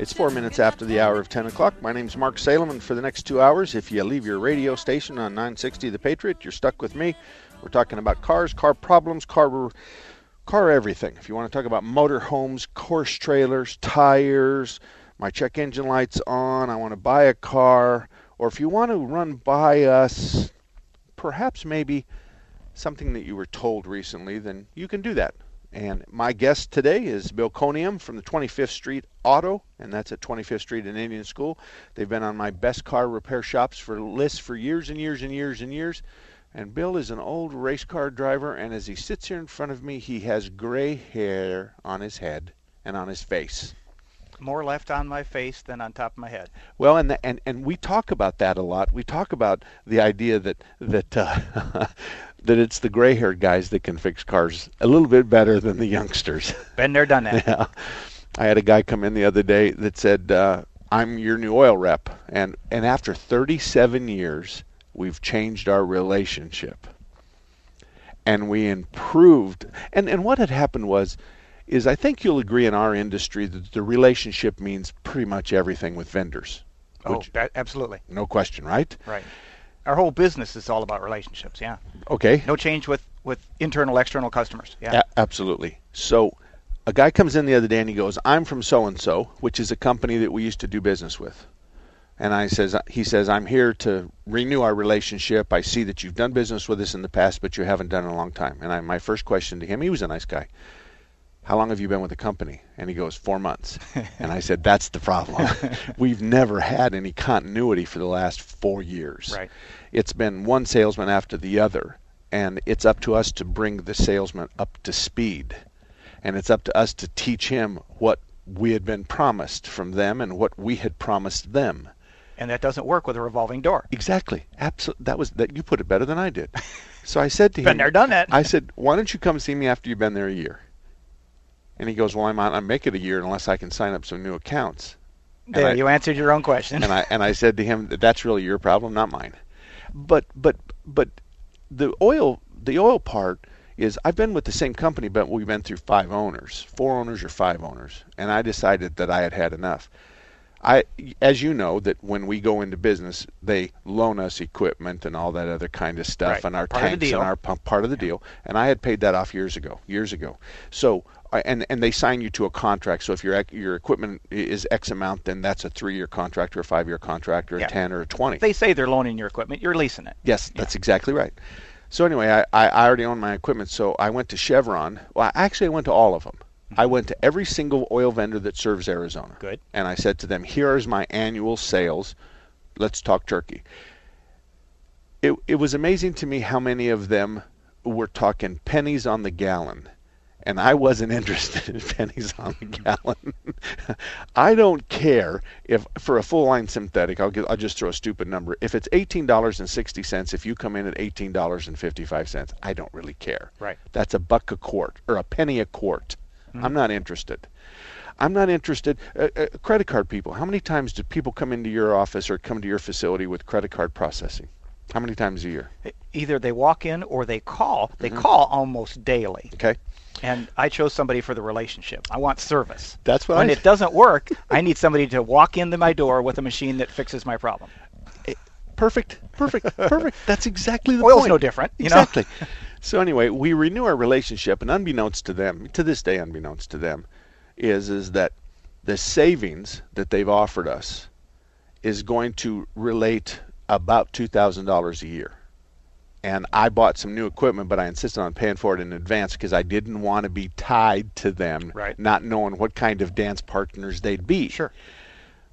It's four minutes after the hour of 10 o'clock. My name's Mark Salem, and for the next two hours, if you leave your radio station on 960 The Patriot, you're stuck with me. We're talking about cars, car problems, car, car everything. If you want to talk about motorhomes, course trailers, tires, my check engine light's on, I want to buy a car, or if you want to run by us, perhaps maybe something that you were told recently, then you can do that. And my guest today is Bill Conium from the 25th Street Auto, and that's at 25th Street in Indian School. They've been on my best car repair shops for lists for years and years and years and years. And Bill is an old race car driver, and as he sits here in front of me, he has gray hair on his head and on his face. More left on my face than on top of my head. Well, and the, and and we talk about that a lot. We talk about the idea that that uh, that it's the gray-haired guys that can fix cars a little bit better than the youngsters. Been there, done that. yeah. I had a guy come in the other day that said, uh, "I'm your new oil rep," and and after 37 years, we've changed our relationship, and we improved. And and what had happened was, is I think you'll agree in our industry that the relationship means pretty much everything with vendors. Oh, Which- that, absolutely. no question, right? Right. Our whole business is all about relationships. Yeah. Okay. No change with with internal, external customers. Yeah. A- absolutely. So, a guy comes in the other day and he goes, "I'm from so and so, which is a company that we used to do business with." And I says, uh, he says, "I'm here to renew our relationship. I see that you've done business with us in the past, but you haven't done it in a long time." And I, my first question to him, he was a nice guy. How long have you been with the company? And he goes, four months. and I said, that's the problem. We've never had any continuity for the last four years. Right. It's been one salesman after the other, and it's up to us to bring the salesman up to speed. And it's up to us to teach him what we had been promised from them and what we had promised them. And that doesn't work with a revolving door. Exactly. Absolutely. That was that. You put it better than I did. So I said to him, Been there, done that. I said, "Why don't you come see me after you've been there a year?" And he goes, "Well, I'm not. I make it a year unless I can sign up some new accounts." There, I- you answered your own question. and I and I said to him that that's really your problem, not mine. But but but the oil the oil part is I've been with the same company, but we've been through five owners, four owners or five owners, and I decided that I had had enough. I, as you know, that when we go into business, they loan us equipment and all that other kind of stuff, Right. and our Part tanks and our pump, part of the deal. And I had paid that off years ago, years ago. So, and and they sign you to a contract. So if your your equipment is X amount, then that's a three-year contract or a five-year contract or a ten or a twenty. they say they're loaning your equipment. You're leasing it. Yes, that's exactly right. So anyway, I, I, I already own my equipment, so I went to Chevron. Well, actually, I went to all of them. I went to every single oil vendor that serves Arizona. Good. And I said to them, "Here is my annual sales. Let's talk turkey." It it was amazing to me how many of them were talking pennies on the gallon. And I wasn't interested in pennies on the gallon. I don't care if for a full line synthetic, I'll get, I'll just throw a stupid number. If it's eighteen dollars and sixty cents, if you come in at eighteen dollars and fifty five cents, I don't really care. Right. That's a buck a quart or a penny a quart. I'm not interested. I'm not interested. Uh, uh, credit card people. How many times do people come into your office or come to your facility with credit card processing? How many times a year? Either they walk in or they call. They call almost daily. Okay. And I chose somebody for the relationship. I want service. That's what when I- it doesn't work, I need somebody to walk into my door with a machine that fixes my problem. Perfect. Perfect. Perfect. That's exactly the Oil's point. no different, you know? So anyway, we renew our relationship, and unbeknownst to them, to this day, unbeknownst to them, is is that the savings that they've offered us is going to relate about $2,000 a year. And I bought some new equipment, but I insisted on paying for it in advance because I didn't want to be tied to them, Right. not knowing what kind of dance partners they'd be. Sure.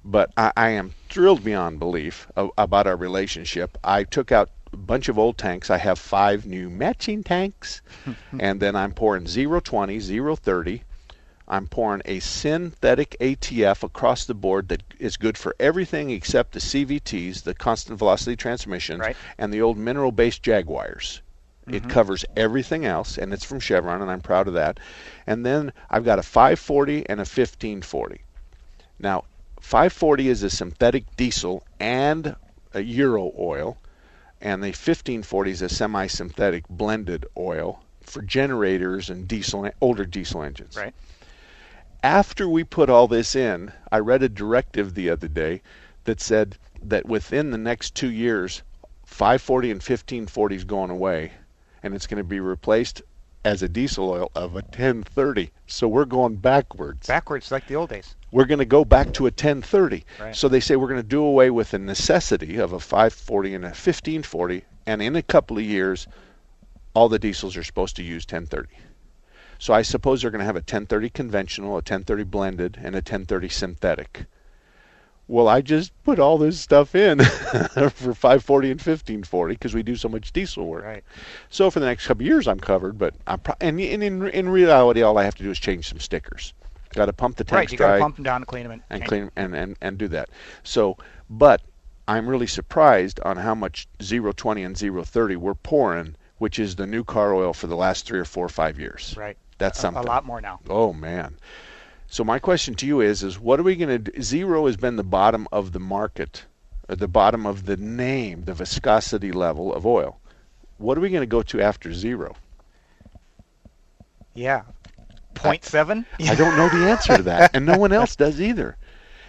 But I, I am thrilled beyond belief about our relationship. I took out bunch of old tanks. I have five new matching tanks, and then I'm pouring 020, 030. I'm pouring a synthetic ATF across the board that is good for everything except the CVTs, the constant velocity transmissions, Right. and the old mineral based Jaguars. It mm-hmm. covers everything else, and it's from Chevron, and I'm proud of that. And then I've got a 540 and a 1540. Now, 540 is a synthetic diesel and a Euro oil, and the 1540 is a semi-synthetic blended oil for generators and diesel older diesel engines. Right. After we put all this in, I read a directive the other day that said that within the next two years, 540 and 1540 is going away, and it's going to be replaced as a diesel oil of a 1030. So we're going backwards Backwards like the old days. We're going to go back to a 1030. Right. So they say we're going to do away with the necessity of a 540 and a 1540, and in a couple of years, all the diesels are supposed to use 1030. So I suppose they're going to have a 1030 conventional, a 1030 blended, and a 1030 synthetic. Well, I just put all this stuff in for 540 and 1540 because we do so much diesel work. Right. So for the next couple of years, I'm covered. But I'm pro- and, and in in reality, all I have to do is change some stickers. Got to pump the tanks Right. You got dry to pump them down and clean them and, and clean and, and and do that. So, but I'm really surprised on how much 020 and 030 we're pouring, which is the new car oil for the last three or four or five years. Right. That's A- something. A lot more now. Oh man. So my question to you is: is what are we going to do? Zero has been the bottom of the market, or the bottom of the name, the viscosity level of oil. What are we going to go to after zero? Yeah. Point seven. I don't know the answer to that, and no one else does either.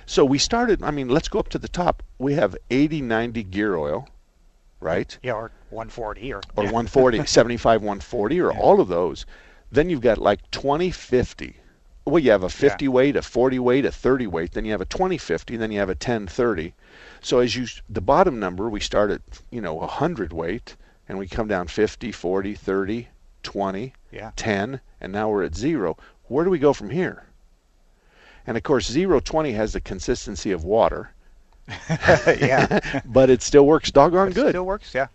So we started. I mean, let's go up to the top. We have 80, 90 gear oil, right? Yeah, or 140 or Or yeah. 140, 75, 140, or all of those. Then you've got like 20, 50. Well, you have a 50 weight, a 40 weight, a 30 weight. Then you have a 20, 50. Then you have a 10, 30. So as you the bottom number, we start at you know 100 weight, and we come down 50, 40, 30, 20. Yeah. 10, and now we're at zero. Where do we go from here? And of course, zero twenty has the consistency of water, yeah. but it still works doggone It good. Still works. Yeah.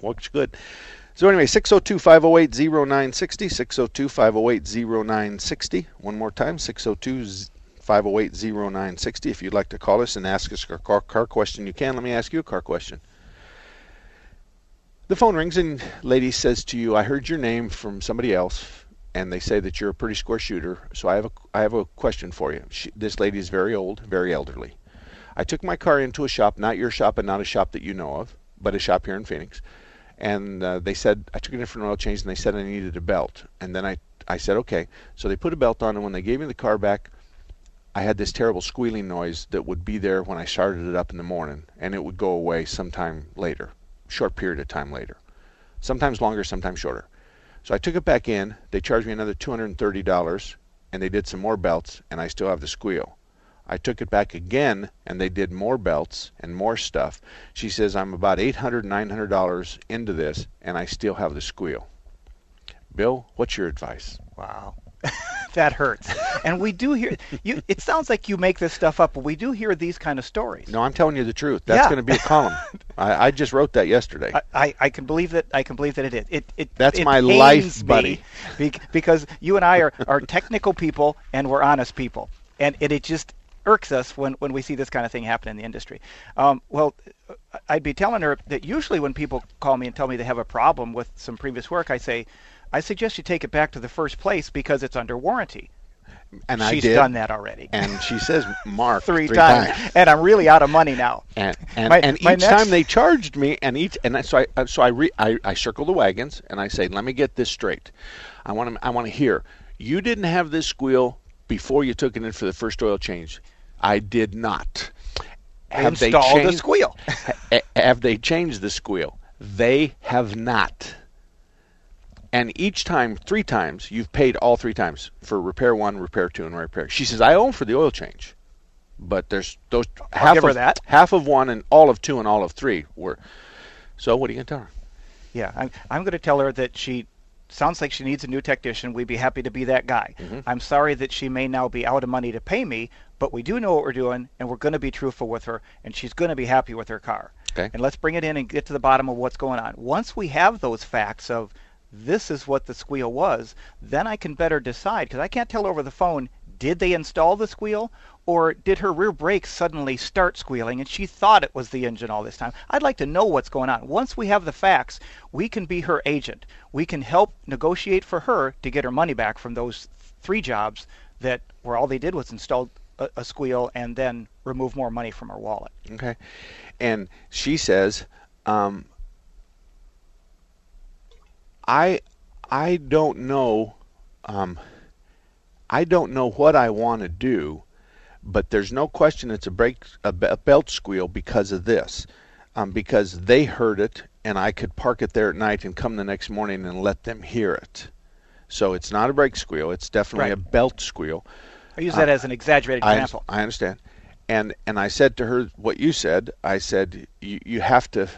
Works good. So anyway, 602-508-0960, 602-508-0960. One more time, 602-508-0960. If you'd like to call us and ask us a car, car question, you can. Let me ask you a car question. The phone rings and lady says to you, "I heard your name from somebody else, and they say that you're a pretty square shooter. So I have a I have a question for you. She, this lady is very old, very elderly. I took my car into a shop, not your shop, and not a shop that you know of, but a shop here in Phoenix, and uh, they said I took it in for an oil change, and they said I needed a belt, and then I I said okay. So they put a belt on, and when they gave me the car back, I had this terrible squealing noise that would be there when I started it up in the morning, and it would go away sometime later, short period of time later, sometimes longer, sometimes shorter. So I took it back in. They charged me another $230, and they did some more belts, and I still have the squeal. I took it back again, and they did more belts and more stuff. She says I'm about $800, $900 into this, and I still have the squeal. Bill, what's your advice? Wow. that hurts. And we do hear you. It sounds like you make this stuff up, but we do hear these kind of stories. No, I'm telling you the truth. That's Yeah. going to be a column. I, I just wrote that yesterday. I, I, I can believe that. I can believe that it is. It, it, That's it my life, buddy. bec- because you and I are, are technical people and we're honest people, and it, it just irks us when, when we see this kind of thing happen in the industry. Um, well, I'd be telling her that usually when people call me and tell me they have a problem with some previous work, I say, I suggest you take it back to the first place because it's under warranty. and I She's did. done that already. And she says, Mark, three, times. and I'm really out of money now. And and, My- and each next- time they charged me, and each and I- so I uh, so I, re, I I circle the wagons and I say, let me get this straight. I want to I want to hear you didn't have this squeal before you took it in for the first oil change. I did not. Have they Installed the squeal. have they changed the squeal? They have not. And each time, three times, you've paid all three times for repair one, repair two, and repair. She says, I owe for the oil change. but there's those half of that. half of one and all of two and all of three were. So what are you gonna tell her? Yeah, I'm, I'm going to tell her that she sounds like she needs a new technician. We'd be happy to be that guy. Mm-hmm. I'm sorry that she may now be out of money to pay me, but we do know what we're doing, and we're going to be truthful with her, and she's going to be happy with her car. Okay. And let's bring it in and get to the bottom of what's going on. Once we have those facts of this is what the squeal was, then I can better decide because I can't tell over the phone did they install the squeal or did her rear brakes suddenly start squealing and she thought it was the engine all this time? I'd like to know what's going on. Once we have the facts, we can be her agent. We can help negotiate for her to get her money back from those three jobs that where all they did was install a, a squeal and then remove more money from her wallet. Okay. And she says, um, I I don't know um, I don't know what I want to do, but there's no question it's a break a, a belt squeal because of this. Um, because they heard it and I could park it there at night and come the next morning and let them hear it. So it's not a brake squeal, it's definitely a belt squeal. I use that as an exaggerated I, example. I understand. And and I said to her what you said. I said you you have to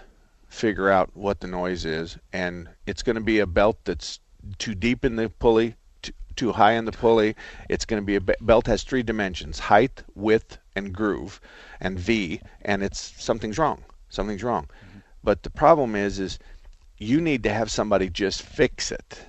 figure out what the noise is, and it's going to be a belt that's too deep in the pulley, too, too high in the pulley. It's going to be a be- belt has three dimensions: height, width, and groove, and V. And it's something's wrong. Something's wrong. Mm-hmm. But the problem is, is you need to have somebody just fix it.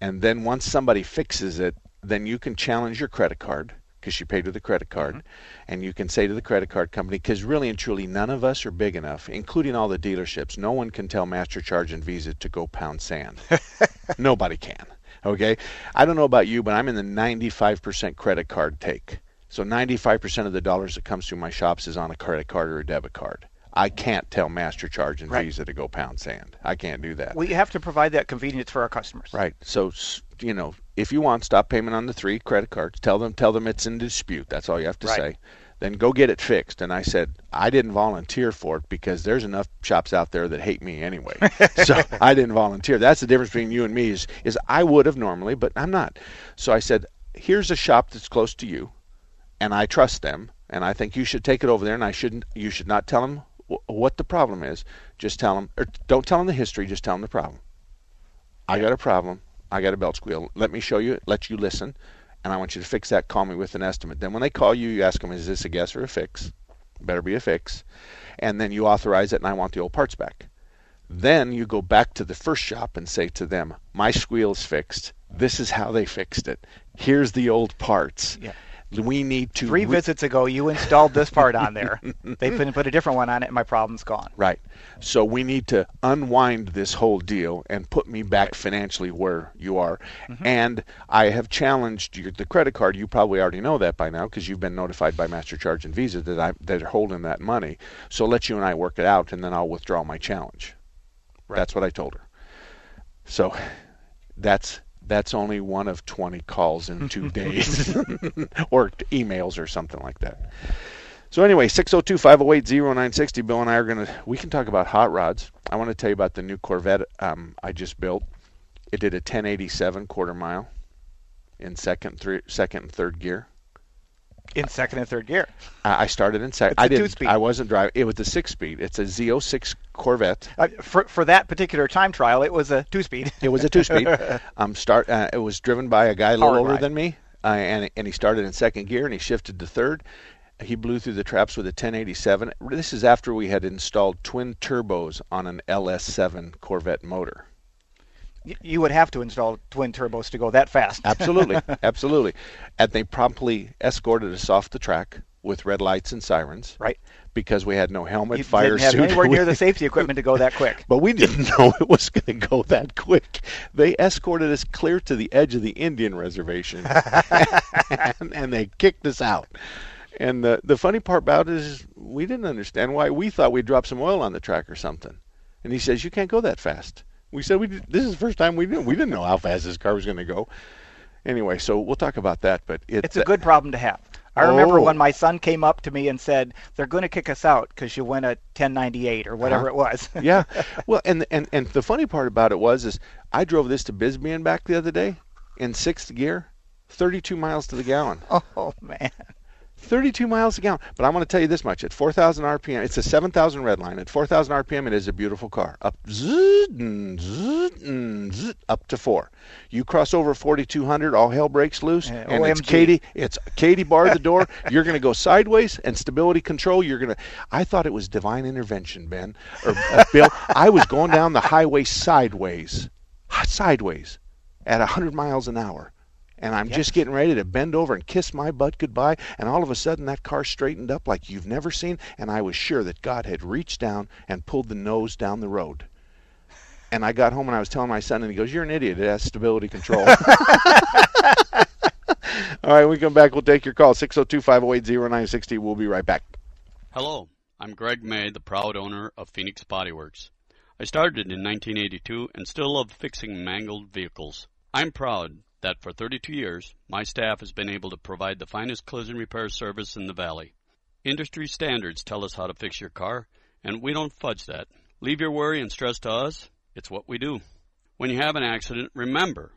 And then once somebody fixes it, then you can challenge your credit card because you paid with a credit card, mm-hmm. and you can say to the credit card company, because really and truly, none of us are big enough, including all the dealerships. No one can tell MasterCharge and Visa to go pound sand. Nobody can. Okay, I don't know about you, but I'm in the 95% credit card take. So 95% of the dollars that comes through my shops is on a credit card or a debit card. I can't tell Master Charge and Right. Visa to go pound sand. I can't do that. We have to provide that convenience for our customers. Right. So you know, if you want stop payment on the three credit cards, tell them tell them it's in dispute. That's all you have to Right. say. Then go get it fixed. And I said I didn't volunteer for it because there's enough shops out there that hate me anyway. so I didn't volunteer. That's the difference between you and me is is I would have normally, but I'm not. So I said, here's a shop that's close to you, and I trust them, and I think you should take it over there. And I shouldn't. You should not tell them what the problem is. Just tell them, or er, don't tell them the history. Just tell them the problem. I got a problem. I got a belt squeal. Let me show you. Let you listen, and I want you to fix that. Call me with an estimate. Then when they call you, you ask them, "Is this a guess or a fix?" Better be a fix, and then you authorize it, and I want the old parts back. Then you go back to the first shop and say to them, "My squeal is fixed. This is how they fixed it. Here's the old parts. Yeah. We need to Three re- visits ago, you installed this part on there. they put put a different one on it, and my problem's gone. Right. So we need to unwind this whole deal and put me back financially where you are. Mm-hmm. And I have challenged your, the credit card. You probably already know that by now because you've been notified by MasterCharge and Visa that I that are holding that money. So let you and I work it out, and then I'll withdraw my challenge. That's what I told her. So that's that's only one of 20 calls in two days or emails or something like that. So anyway, 602-508-0960. Bill and I are going to we can talk about hot rods. I want to tell you about the new Corvette um, I just built. It did a 1087 quarter mile in second, three, second and third gear. In second and third gear. I I started in second. I didn't. I wasn't driving. It was a six-speed. It's a Z06 Corvette. Uh, for for that particular time trial, it was a two-speed. It was a two-speed. um, start. Uh, it was driven by a guy a little older than me, uh, and and he started in second gear and he shifted to third. He blew through the traps with a 1087. This is after we had installed twin turbos on an LS7 Corvette motor. You would have to install twin turbos to go that fast. Absolutely, absolutely. And they promptly escorted us off the track with red lights and sirens. Right. Because we had no helmet, you fire didn't have suit. anywhere near the safety equipment to go that quick. but we didn't know it was going to go that quick. They escorted us clear to the edge of the Indian reservation, and, and they kicked us out. And the the funny part about it is we didn't understand why. We thought we'd drop some oil on the track or something. And he says, "You can't go that fast." We said, "We did, this is the first time we didn't we didn't know how fast this car was going to go." Anyway, so we'll talk about that. But it, It's a good problem to have. I remember Oh. when my son came up to me and said, "They're going to kick us out because you went a 1098 or whatever uh-huh. it was." yeah. Well, and and and the funny part about it was is I drove this to Bisbee and back the other day in sixth gear, 32 miles to the gallon. oh man. 32 miles a gallon. But I'm going to tell you this much: at 4,000 RPM, it's a 7,000 red line. At 4,000 RPM, it is a beautiful car. Up, zzz, zzz, zzz, up to four. You cross over 4,200, all hell breaks loose, Yeah, and it's Katie. It's Katie barred the door. you're going to go sideways, and stability control. You're going to. I thought it was divine intervention, Ben or uh, Bill. I was going down the highway sideways, sideways, at 100 miles an hour and I'm just getting ready to bend over and kiss my butt goodbye, and all of a sudden that car straightened up like you've never seen, and I was sure that God had reached down and pulled the nose down the road. And I got home and I was telling my son, and he goes, "You're an idiot. It has stability control." all right, when we come back. We'll take your call 602-508-0960. We'll be right back. Hello, I'm Greg May, the proud owner of Phoenix Body Works. I started in 1982 and still love fixing mangled vehicles. I'm proud that for 32 years, my staff has been able to provide the finest collision repair service in the valley. Industry standards tell us how to fix your car, and we don't fudge that. Leave your worry and stress to us. It's what we do. When you have an accident, remember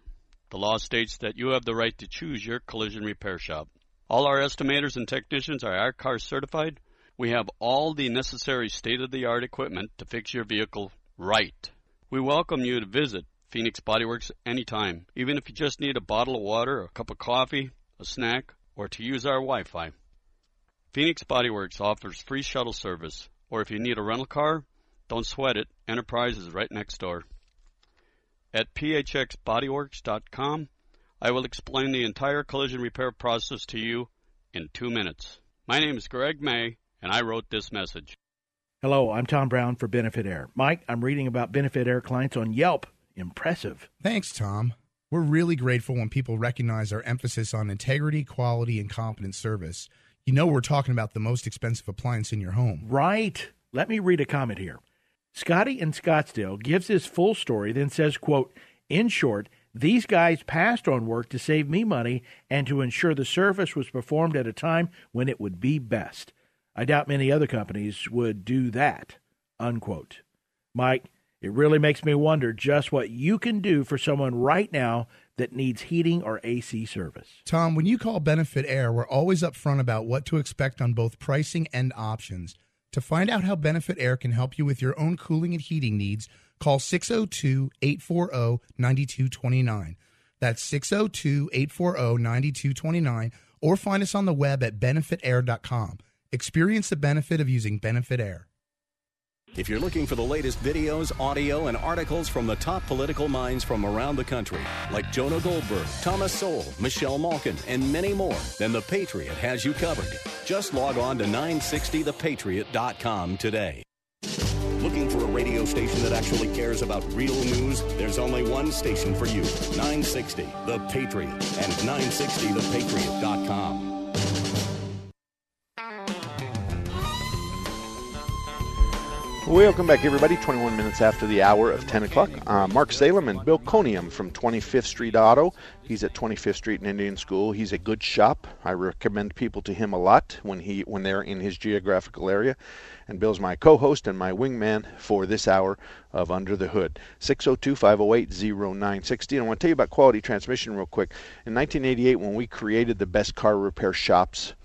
the law states that you have the right to choose your collision repair shop. All our estimators and technicians are I-CAR certified. We have all the necessary state of the art equipment to fix your vehicle right. We welcome you to visit Phoenix Bodyworks anytime, even if you just need a bottle of water, a cup of coffee, a snack, or to use our Wi Fi. Phoenix Bodyworks offers free shuttle service, or if you need a rental car, don't sweat it, Enterprise is right next door. At phxbodyworks.com, I will explain the entire collision repair process to you in two minutes. My name is Greg May, and I wrote this message. Hello, I'm Tom Brown for Benefit Air. Mike, I'm reading about Benefit Air clients on Yelp. Impressive. Thanks, Tom. We're really grateful when people recognize our emphasis on integrity, quality, and competent service. You know, we're talking about the most expensive appliance in your home. Right. Let me read a comment here. Scotty in Scottsdale gives his full story, then says, quote, In short, these guys passed on work to save me money and to ensure the service was performed at a time when it would be best. I doubt many other companies would do that. Unquote. Mike, it really makes me wonder just what you can do for someone right now that needs heating or AC service. Tom, when you call Benefit Air, we're always upfront about what to expect on both pricing and options. To find out how Benefit Air can help you with your own cooling and heating needs, call 602 840 9229. That's 602 840 9229, or find us on the web at benefitair.com. Experience the benefit of using Benefit Air. If you're looking for the latest videos, audio, and articles from the top political minds from around the country, like Jonah Goldberg, Thomas Sowell, Michelle Malkin, and many more, then The Patriot has you covered. Just log on to 960thepatriot.com today. Looking for a radio station that actually cares about real news? There's only one station for you 960 The Patriot and 960thepatriot.com. Welcome back, everybody. 21 minutes after the hour of 10 o'clock. Uh, Mark Salem and Bill Conium from 25th Street Auto. He's at 25th Street and Indian School. He's a good shop. I recommend people to him a lot when he when they're in his geographical area. And Bill's my co-host and my wingman for this hour of Under the Hood. 602-508-0960. And I want to tell you about quality transmission real quick. In 1988, when we created the best car repair shops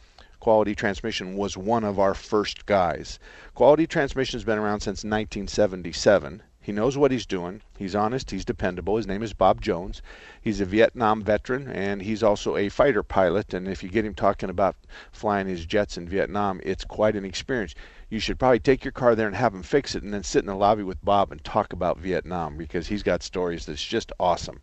Quality Transmission was one of our first guys. Quality Transmission has been around since 1977. He knows what he's doing. He's honest. He's dependable. His name is Bob Jones. He's a Vietnam veteran and he's also a fighter pilot. And if you get him talking about flying his jets in Vietnam, it's quite an experience. You should probably take your car there and have him fix it and then sit in the lobby with Bob and talk about Vietnam because he's got stories that's just awesome.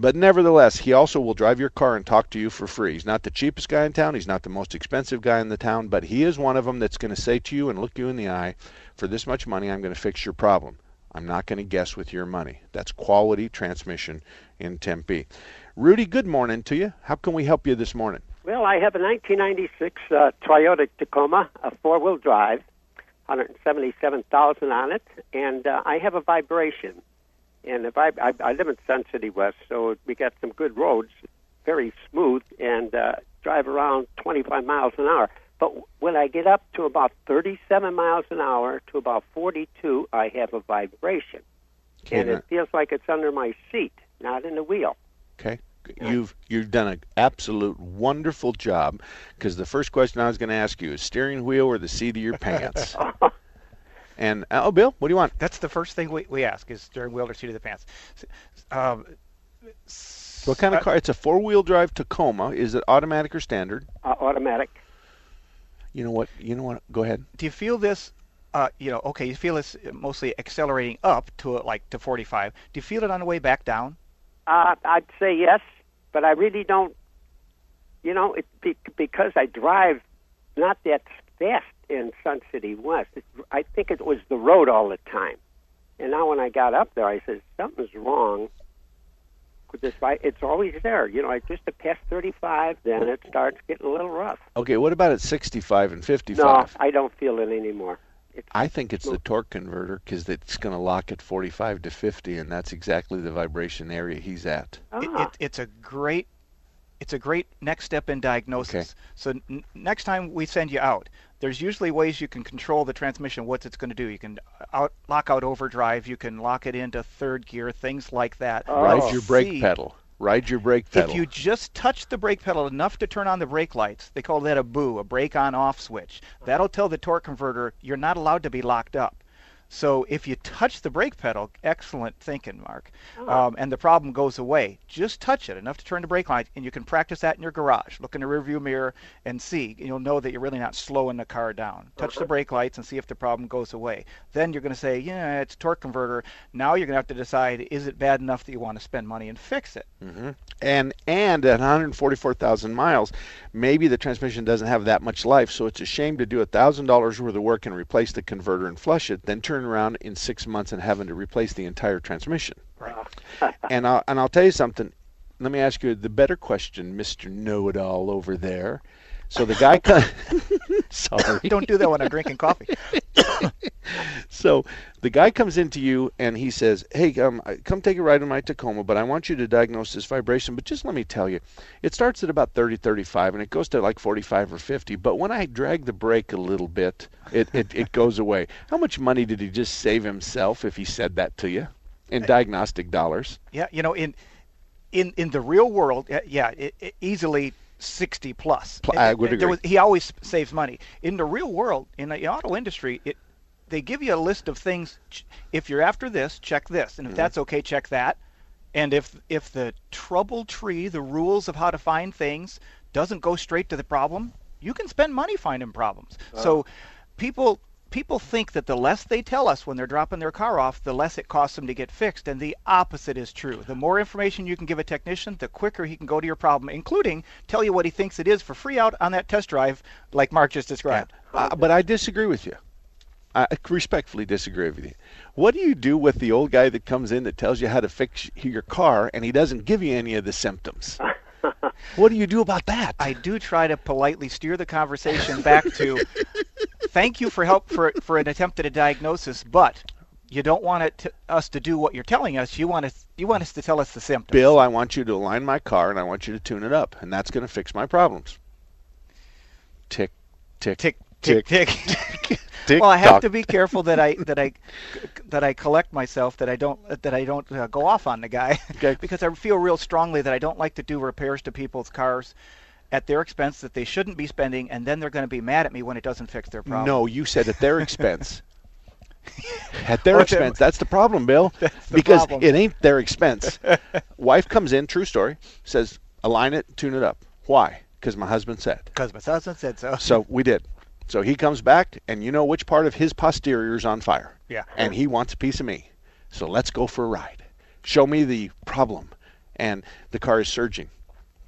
But nevertheless, he also will drive your car and talk to you for free. He's not the cheapest guy in town. He's not the most expensive guy in the town, but he is one of them that's going to say to you and look you in the eye, for this much money, I'm going to fix your problem. I'm not going to guess with your money. That's quality transmission in Tempe. Rudy, good morning to you. How can we help you this morning? Well, I have a 1996 uh, Toyota Tacoma, a four-wheel drive, 177,000 on it, and uh, I have a vibration. And if I, I I live in Sun City West, so we got some good roads, very smooth, and uh, drive around 25 miles an hour. But when I get up to about 37 miles an hour to about 42, I have a vibration, Okay, and it feels like it's under my seat, not in the wheel. Okay. You've you've done an absolute wonderful job. Because the first question I was going to ask you is steering wheel or the seat of your pants. and oh, Bill, what do you want? That's the first thing we, we ask is during wheel or seat of the pants. Um, what kind of car? It's a four-wheel drive Tacoma. Is it automatic or standard? Uh, automatic. You know what? You know what? Go ahead. Do you feel this? Uh, you know, okay, you feel it's mostly accelerating up to like to 45. Do you feel it on the way back down? Uh, I'd say yes, but I really don't. You know, it, be, because I drive not that fast in Sun City West. It, I think it was the road all the time. And now when I got up there, I said something's wrong with this bike. It's always there. You know, I just past 35, then it starts getting a little rough. Okay, what about at 65 and 55? No, I don't feel it anymore. It's, I think it's the torque converter because it's going to lock at 45 to 50, and that's exactly the vibration area he's at. Ah. It, it, it's a great, it's a great next step in diagnosis. Okay. So n- next time we send you out, there's usually ways you can control the transmission, what it's going to do. You can out, lock out overdrive, you can lock it into third gear, things like that. Oh. Ride your brake See, pedal. Ride your brake pedal. If you just touch the brake pedal enough to turn on the brake lights, they call that a boo, a brake on off switch. That'll tell the torque converter you're not allowed to be locked up. So if you touch the brake pedal, excellent thinking, Mark, oh. um, and the problem goes away. Just touch it enough to turn the brake light, and you can practice that in your garage. Look in the rearview mirror and see. You'll know that you're really not slowing the car down. Touch the brake lights and see if the problem goes away. Then you're going to say, yeah, it's torque converter. Now you're going to have to decide, is it bad enough that you want to spend money and fix it? Mm-hmm. And and at 144,000 miles, maybe the transmission doesn't have that much life, so it's a shame to do a thousand dollars worth of work and replace the converter and flush it, then turn turn around in six months and having to replace the entire transmission. Right. and I'll and I'll tell you something. Let me ask you the better question, Mister Know-it-all over there. So the guy comes. Sorry. Don't do that when I'm drinking coffee. so the guy comes into you and he says, "Hey, um, come take a ride in my Tacoma, but I want you to diagnose this vibration. But just let me tell you, it starts at about 30, 35, and it goes to like 45 or 50. But when I drag the brake a little bit, it, it, it goes away. How much money did he just save himself if he said that to you in diagnostic dollars? Yeah, you know, in in in the real world, yeah, it, it easily 60 plus. I would agree. Was, he always saves money. In the real world, in the auto industry, it they give you a list of things. If you're after this, check this, and if mm-hmm. that's okay, check that. And if if the trouble tree, the rules of how to find things, doesn't go straight to the problem, you can spend money finding problems. Oh. So people people think that the less they tell us when they're dropping their car off, the less it costs them to get fixed. And the opposite is true. The more information you can give a technician, the quicker he can go to your problem, including tell you what he thinks it is for free out on that test drive, like Mark just described. Uh, but I disagree with you. I respectfully disagree with you. What do you do with the old guy that comes in that tells you how to fix your car and he doesn't give you any of the symptoms? what do you do about that? I do try to politely steer the conversation back to thank you for help for for an attempt at a diagnosis, but you don't want it to, us to do what you're telling us. You want us you want us to tell us the symptoms. Bill, I want you to align my car and I want you to tune it up, and that's going to fix my problems. Tick, tick, tick, tick, tick. tick. tick well, I have to be careful that I that I that I collect myself that I don't that I don't uh, go off on the guy okay. because I feel real strongly that I don't like to do repairs to people's cars at their expense that they shouldn't be spending, and then they're going to be mad at me when it doesn't fix their problem. No, you said at their expense. at their expense. That's the problem, Bill. The because problem. it ain't their expense. Wife comes in, true story, says, align it, tune it up. Why? Because my husband said. Because my husband said so. So we did. So he comes back, and you know which part of his posterior is on fire. Yeah. And he wants a piece of me. So let's go for a ride. Show me the problem. And the car is surging.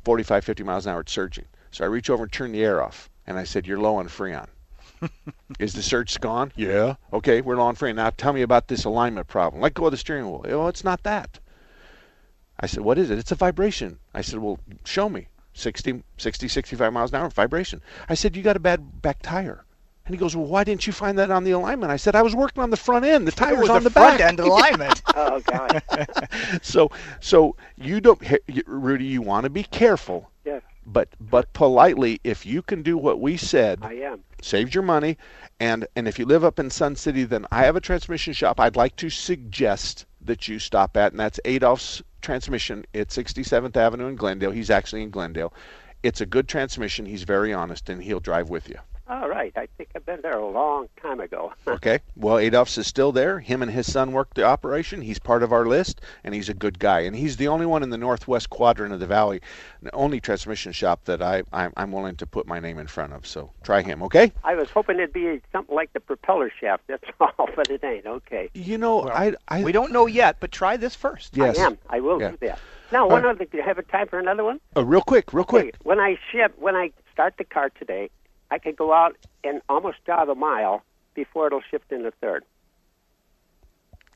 45, 50 miles an hour, it's surging. So I reach over and turn the air off. And I said, You're low on Freon. Is the surge gone? Yeah. Okay, we're low on Freon. Now tell me about this alignment problem. Let go of the steering wheel. Oh, it's not that. I said, What is it? It's a vibration. I said, Well, show me. 60, 60, 65 miles an hour vibration. I said, You got a bad back tire. And he goes, "Well, why didn't you find that on the alignment?" I said, "I was working on the front end. The tire was on the, the front back end alignment." oh God. so, so you don't, Rudy. You want to be careful. Yes. But but politely, if you can do what we said, I am. Saved your money, and and if you live up in Sun City, then I have a transmission shop. I'd like to suggest that you stop at, and that's Adolph's transmission at 67th Avenue in Glendale. He's actually in Glendale. It's a good transmission. He's very honest, and he'll drive with you. All right. I think I've been there a long time ago. Okay. Well, Adolph's is still there. Him and his son work the operation. He's part of our list, and he's a good guy. And he's the only one in the northwest quadrant of the valley, the only transmission shop that I, I'm, I'm willing to put my name in front of. So try him, okay? I was hoping it'd be something like the propeller shaft. That's all, but it ain't. Okay. You know, I, I we don't know yet, but try this first. Yes. I am. I will Yeah. do that. Now, one other. Do you have a time for another one? Oh, real quick, real quick. Okay, when I ship, when I start the car today, I could go out and almost drive a mile before it'll shift into third.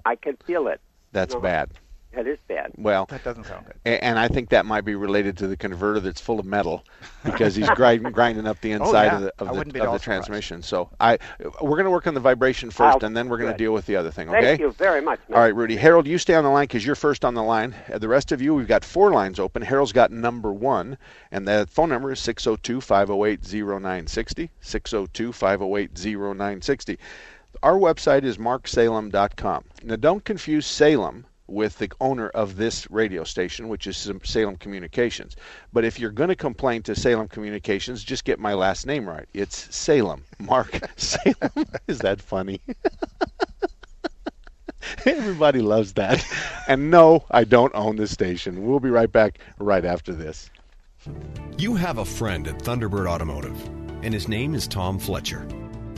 I can feel it. That's No. bad. That is bad. Well, That doesn't sound good. and I think that might be related to the converter that's full of metal because he's grinding, grinding up the Oh, inside yeah. of the of the, of the transmission. So I we're going to work on the vibration 1st I'll- and then we're going to deal with the other thing. Okay. Thank you very much. man. All right, Rudy. Harold, you stay on the line because you're first on the line. Uh, the rest of you, we've got four lines open. Harold's got number one, and the phone number is 602 508 0960. 602 508 0960. Our website is marksalem.com. Now, don't confuse Salem with the owner of this radio station, which is Salem Communications. But if you're going to complain to Salem Communications, just get my last name right. It's Salem. Mark Salem. is that funny? Everybody loves that. And no, I don't own the station. We'll be right back right after this. You have a friend at Thunderbird Automotive, and his name is Tom Fletcher.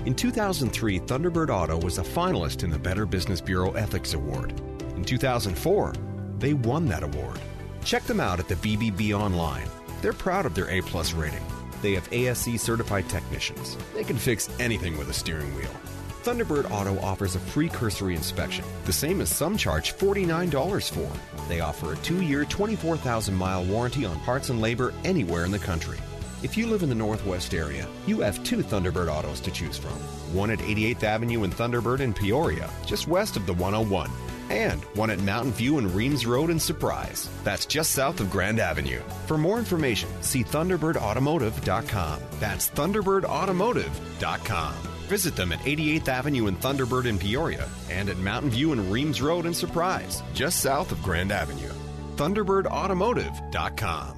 In 2003, Thunderbird Auto was a finalist in the Better Business Bureau Ethics Award. In 2004, they won that award. Check them out at the BBB online. They're proud of their A plus rating. They have ASE certified technicians. They can fix anything with a steering wheel. Thunderbird Auto offers a free cursory inspection, the same as some charge $49 for. They offer a two year, 24,000 mile warranty on parts and labor anywhere in the country. If you live in the Northwest area, you have two Thunderbird autos to choose from one at 88th Avenue in Thunderbird in Peoria, just west of the 101, and one at Mountain View and Reams Road in Surprise. That's just south of Grand Avenue. For more information, see ThunderbirdAutomotive.com. That's ThunderbirdAutomotive.com. Visit them at 88th Avenue in Thunderbird in Peoria and at Mountain View and Reams Road in Surprise, just south of Grand Avenue. ThunderbirdAutomotive.com.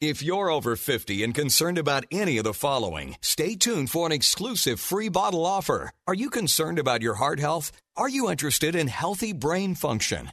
If you're over 50 and concerned about any of the following, stay tuned for an exclusive free bottle offer. Are you concerned about your heart health? Are you interested in healthy brain function?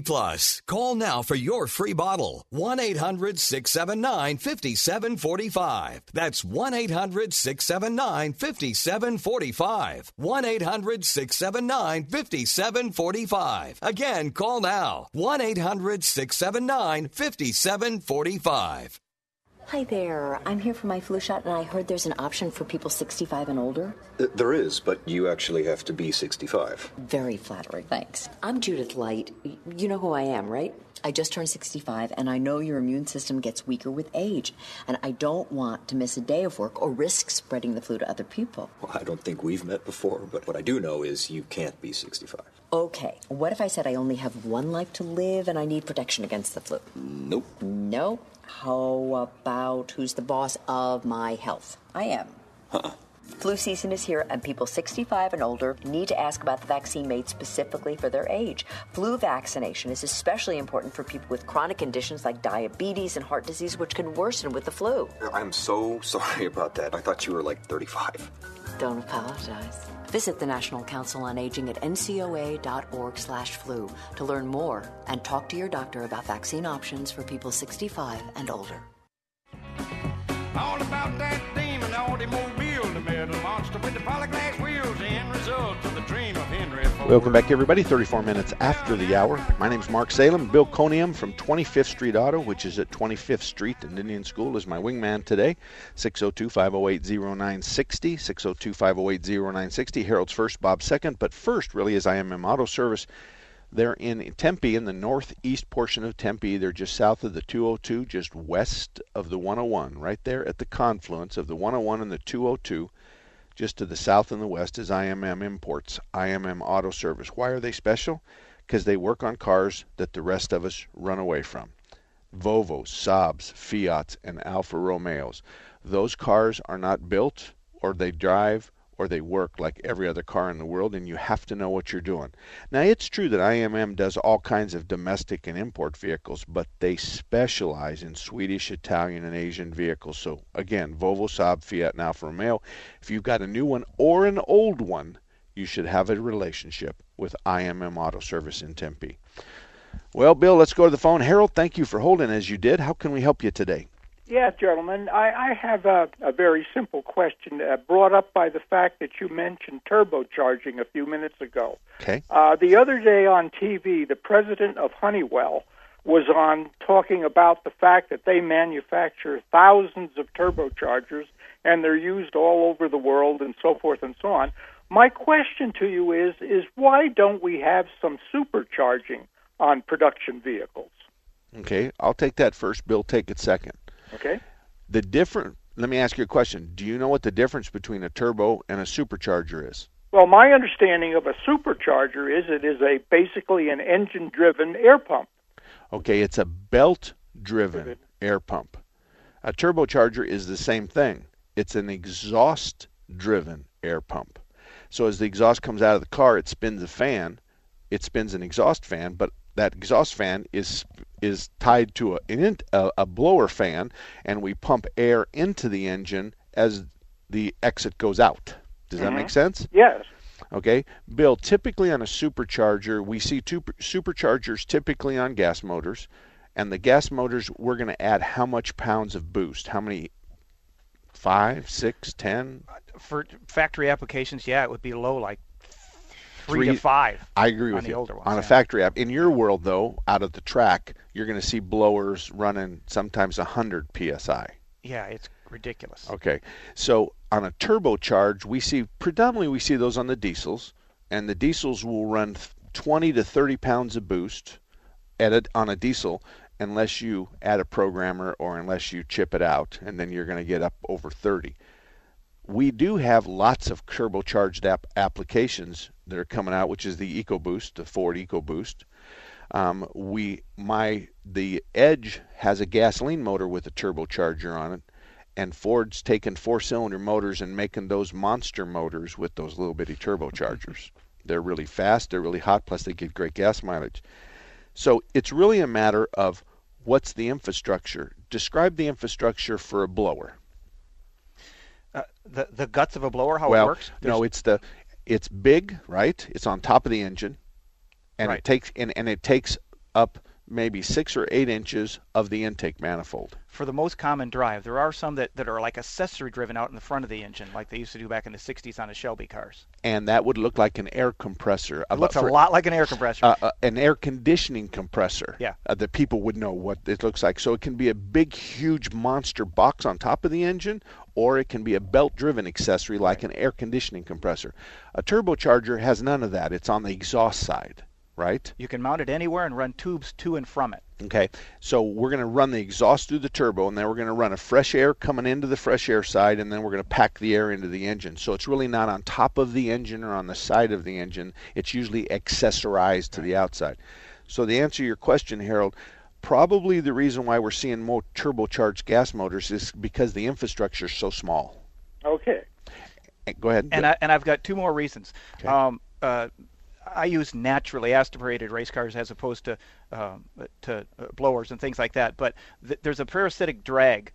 Plus. Call now for your free bottle. 1 800 679 5745. That's 1 800 679 5745. 1 800 679 5745. Again, call now. 1 800 679 5745. Hi there. I'm here for my flu shot, and I heard there's an option for people 65 and older. There is, but you actually have to be 65. Very flattering, thanks. I'm Judith Light. You know who I am, right? I just turned 65, and I know your immune system gets weaker with age, and I don't want to miss a day of work or risk spreading the flu to other people. Well, I don't think we've met before, but what I do know is you can't be 65. Okay, what if I said I only have one life to live and I need protection against the flu? Nope. Nope. How about who's the boss of my health? I am. Huh. Flu season is here, and people 65 and older need to ask about the vaccine made specifically for their age. Flu vaccination is especially important for people with chronic conditions like diabetes and heart disease, which can worsen with the flu. I'm so sorry about that. I thought you were like 35. Don't apologize. Visit the National Council on Aging at ncoa.org/flu to learn more and talk to your doctor about vaccine options for people 65 and older. All about that demon automobile, the metal monster with the polyglass Welcome back, everybody. 34 minutes after the hour. My name is Mark Salem. Bill Conium from 25th Street Auto, which is at 25th Street and Indian School, is my wingman today. 602 508 0960. 602 508 0960. Harold's first, Bob second. But first, really, is IMM Auto Service. They're in Tempe, in the northeast portion of Tempe. They're just south of the 202, just west of the 101, right there at the confluence of the 101 and the 202. Just to the south and the west is IMM Imports, IMM Auto Service. Why are they special? Because they work on cars that the rest of us run away from. Volvos, Saabs, Fiats, and Alfa Romeos. Those cars are not built, or they drive, or they work like every other car in the world, and you have to know what you're doing. Now, it's true that IMM does all kinds of domestic and import vehicles, but they specialize in Swedish, Italian, and Asian vehicles. So, again, Volvo, Saab, Fiat, and Alfa Romeo. If you've got a new one or an old one, you should have a relationship with IMM Auto Service in Tempe. Well, Bill, let's go to the phone. Harold, thank you for holding as you did. How can we help you today? Yes, gentlemen. I, I have a, a very simple question uh, brought up by the fact that you mentioned turbocharging a few minutes ago. Okay. Uh, the other day on TV, the president of Honeywell was on talking about the fact that they manufacture thousands of turbochargers and they're used all over the world and so forth and so on. My question to you is is why don't we have some supercharging on production vehicles? Okay, I'll take that first. Bill, take it second. Okay. The different. Let me ask you a question. Do you know what the difference between a turbo and a supercharger is? Well, my understanding of a supercharger is it is a basically an engine-driven air pump. Okay, it's a belt-driven air pump. A turbocharger is the same thing. It's an exhaust-driven air pump. So as the exhaust comes out of the car, it spins a fan. It spins an exhaust fan, but that exhaust fan is is tied to a, a, a blower fan, and we pump air into the engine as the exit goes out. Does that Mhm. make sense? Yes. Okay, Bill. Typically on a supercharger, we see two superchargers typically on gas motors, and the gas motors we're going to add how much pounds of boost? How many? Five, six, ten? For factory applications, yeah, it would be low, like three, Three- to five. I agree on with the you. older ones. on a yeah. factory app, in your world though, out of the track, you're going to see blowers running sometimes 100 psi. Yeah, it's ridiculous. Okay, so on a turbocharge, we see predominantly we see those on the diesels, and the diesels will run 20 to 30 pounds of boost at a, on a diesel, unless you add a programmer or unless you chip it out, and then you're going to get up over 30. We do have lots of turbocharged app applications that are coming out, which is the EcoBoost, the Ford EcoBoost. Um, we my the Edge has a gasoline motor with a turbocharger on it, and Ford's taken four-cylinder motors and making those monster motors with those little bitty turbochargers. They're really fast, they're really hot, plus they give great gas mileage. So it's really a matter of what's the infrastructure. Describe the infrastructure for a blower. The the guts of a blower, how well, it works? no, it's the it's big, right? It's on top of the engine, and Right. it takes and, and it takes up maybe six or eight inches of the intake manifold. for the most common drive. There are some that, that are like accessory driven out in the front of the engine, like they used to do back in the 60s on the Shelby cars. and that would look like an air compressor. It looks a lot like an air compressor. uh, uh, an air conditioning compressor. Yeah. Uh, that people would know what it looks like. So it can be a big, huge monster box on top of the engine, or it can be a belt-driven accessory like an air conditioning compressor. A turbocharger has none of that. It's on the exhaust side, right? You can mount it anywhere and run tubes to and from it. Okay, so we're going to run the exhaust through the turbo, and then we're going to run a fresh air coming into the fresh air side, and then we're going to pack the air into the engine. So it's really not on top of the engine or on the side of the engine. It's usually accessorized to the outside. So the answer to your question, Harold, probably the reason why we're seeing more turbocharged gas motors is because the infrastructure is so small. Okay. Go ahead. And I, and I've got two more reasons. Okay. Um, uh, I use naturally aspirated race cars as opposed to um, to uh, blowers and things like that. But th- there's a parasitic drag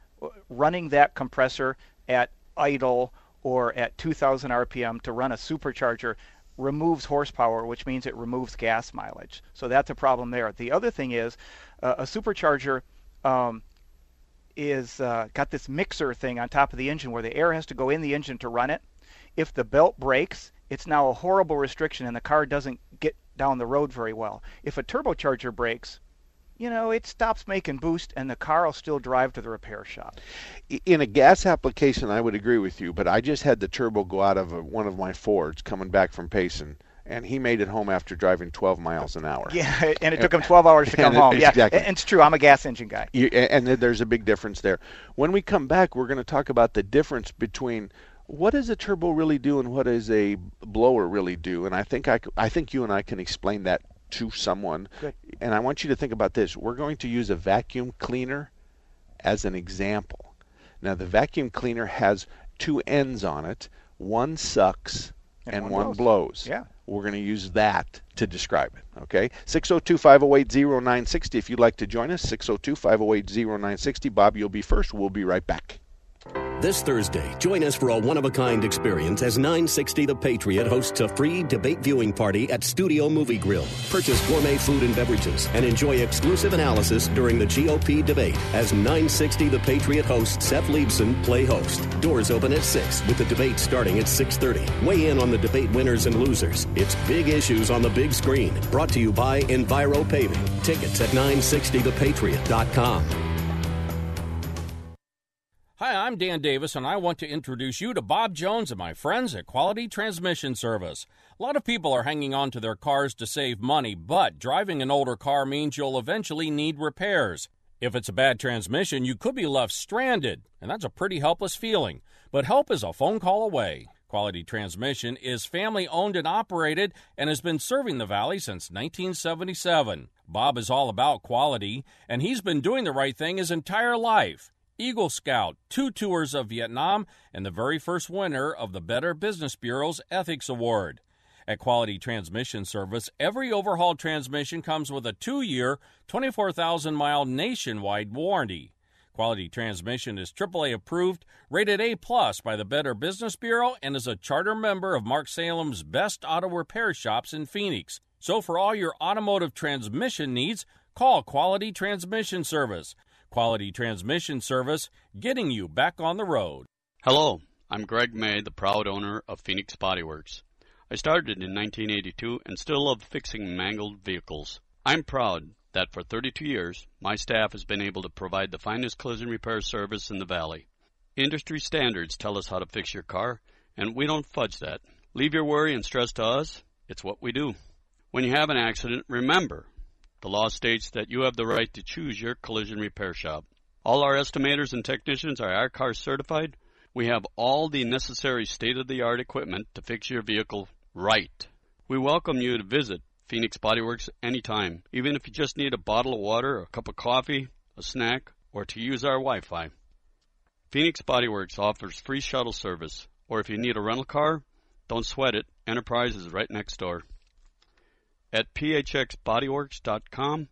running that compressor at idle or at 2,000 RPM to run a supercharger removes horsepower, which means it removes gas mileage. So that's a problem there. The other thing is uh, a supercharger um, is uh, got this mixer thing on top of the engine where the air has to go in the engine to run it. If the belt breaks, it's now a horrible restriction and the car doesn't get down the road very well. If a turbocharger breaks, you know, it stops making boost and the car will still drive to the repair shop. In a gas application, I would agree with you, but I just had the turbo go out of a, one of my Fords coming back from Payson. And he made it home after driving 12 miles an hour. Yeah, and it took him 12 hours to come it, home. Yeah, exactly. and it's true. I'm a gas engine guy. You, and there's a big difference there. When we come back, we're going to talk about the difference between what does a turbo really do and what does a blower really do? And I think I, I think you and I can explain that to someone. Good. And I want you to think about this. We're going to use a vacuum cleaner as an example. Now the vacuum cleaner has two ends on it. One sucks and, and one, blows. blows. Yeah. We're going to use that to describe it. Okay? 602 508 0960 if you'd like to join us. 602 508 0960. Bob, you'll be first. We'll be right back. This Thursday, join us for a one of a kind experience as 960 The Patriot hosts a free debate viewing party at Studio Movie Grill. Purchase gourmet food and beverages and enjoy exclusive analysis during the GOP debate as 960 The Patriot host Seth Leibsohn play host. Doors open at 6 with the debate starting at 6:30. Weigh in on the debate winners and losers. It's big issues on the big screen. Brought to you by Enviro Paving. Tickets at 960thepatriot.com. Hi, I'm Dan Davis, and I want to introduce you to Bob Jones and my friends at Quality Transmission Service. A lot of people are hanging on to their cars to save money, but driving an older car means you'll eventually need repairs. If it's a bad transmission, you could be left stranded, and that's a pretty helpless feeling. But help is a phone call away. Quality Transmission is family owned and operated and has been serving the Valley since 1977. Bob is all about quality, and he's been doing the right thing his entire life. Eagle Scout, two tours of Vietnam, and the very first winner of the Better Business Bureau's Ethics Award. At Quality Transmission Service, every overhauled transmission comes with a two year, 24,000 mile nationwide warranty. Quality Transmission is AAA approved, rated A plus by the Better Business Bureau, and is a charter member of Mark Salem's best auto repair shops in Phoenix. So for all your automotive transmission needs, call Quality Transmission Service. Quality Transmission Service, getting you back on the road. Hello, I'm Greg May, the proud owner of Phoenix Body Works. I started in 1982 and still love fixing mangled vehicles. I'm proud that for 32 years, my staff has been able to provide the finest collision repair service in the Valley. Industry standards tell us how to fix your car, and we don't fudge that. Leave your worry and stress to us, it's what we do. When you have an accident, remember the law states that you have the right to choose your collision repair shop. All our estimators and technicians are I-CAR certified. We have all the necessary state of the art equipment to fix your vehicle right. We welcome you to visit Phoenix Bodyworks anytime, even if you just need a bottle of water, a cup of coffee, a snack, or to use our Wi Fi. Phoenix Bodyworks offers free shuttle service, or if you need a rental car, don't sweat it, Enterprise is right next door. At phxbodyworks.com,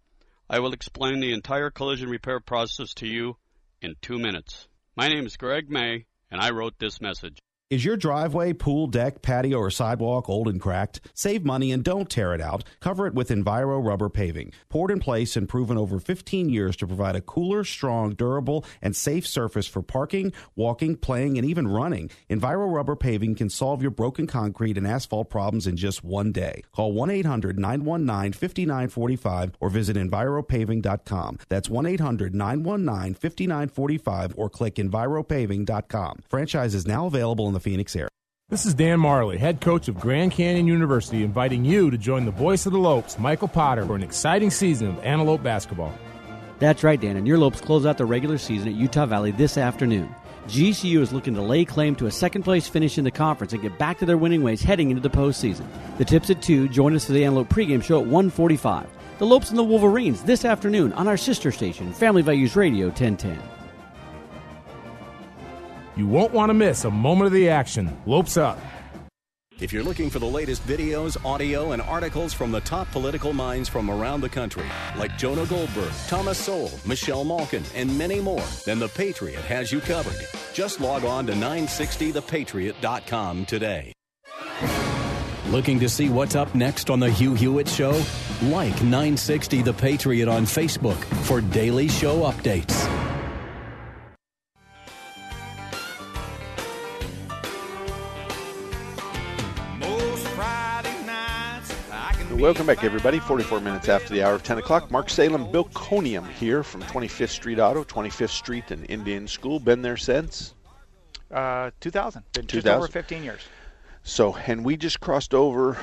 I will explain the entire collision repair process to you in two minutes. My name is Greg May, and I wrote this message. Is your driveway, pool, deck, patio, or sidewalk old and cracked? Save money and don't tear it out. Cover it with Enviro rubber paving. Poured in place and proven over 15 years to provide a cooler, strong, durable, and safe surface for parking, walking, playing, and even running. Enviro rubber paving can solve your broken concrete and asphalt problems in just one day. Call 1 800 919 5945 or visit EnviroPaving.com. That's 1 800 919 5945 or click EnviroPaving.com. Franchise is now available in the Phoenix area. This is Dan Majerle, head coach of Grand Canyon University, inviting you to join the voice of the Lopes, Michael Potter, for an exciting season of Antelope basketball. That's right, Dan, and your Lopes close out the regular season at Utah Valley this afternoon. GCU is looking to lay claim to a second place finish in the conference and get back to their winning ways heading into the postseason. The tips at 2. Join us for the Antelope pregame show at 145. The Lopes and the Wolverines this afternoon on our sister station, Family Values Radio 1010. You won't want to miss a moment of the action. Lopes up. If you're looking for the latest videos, audio, and articles from the top political minds from around the country, like Jonah Goldberg, Thomas Sowell, Michelle Malkin, and many more, then The Patriot has you covered. Just log on to 960thepatriot.com today. Looking to see what's up next on The Hugh Hewitt Show? Like 960 The Patriot on Facebook for daily show updates. Welcome back, everybody. 44 minutes after the hour of 10 o'clock. Mark Salem, Bill Conium here from 25th Street Auto, 25th Street and Indian School. Been there since? Uh, 2000. Been just over 15 years. So, and we just crossed over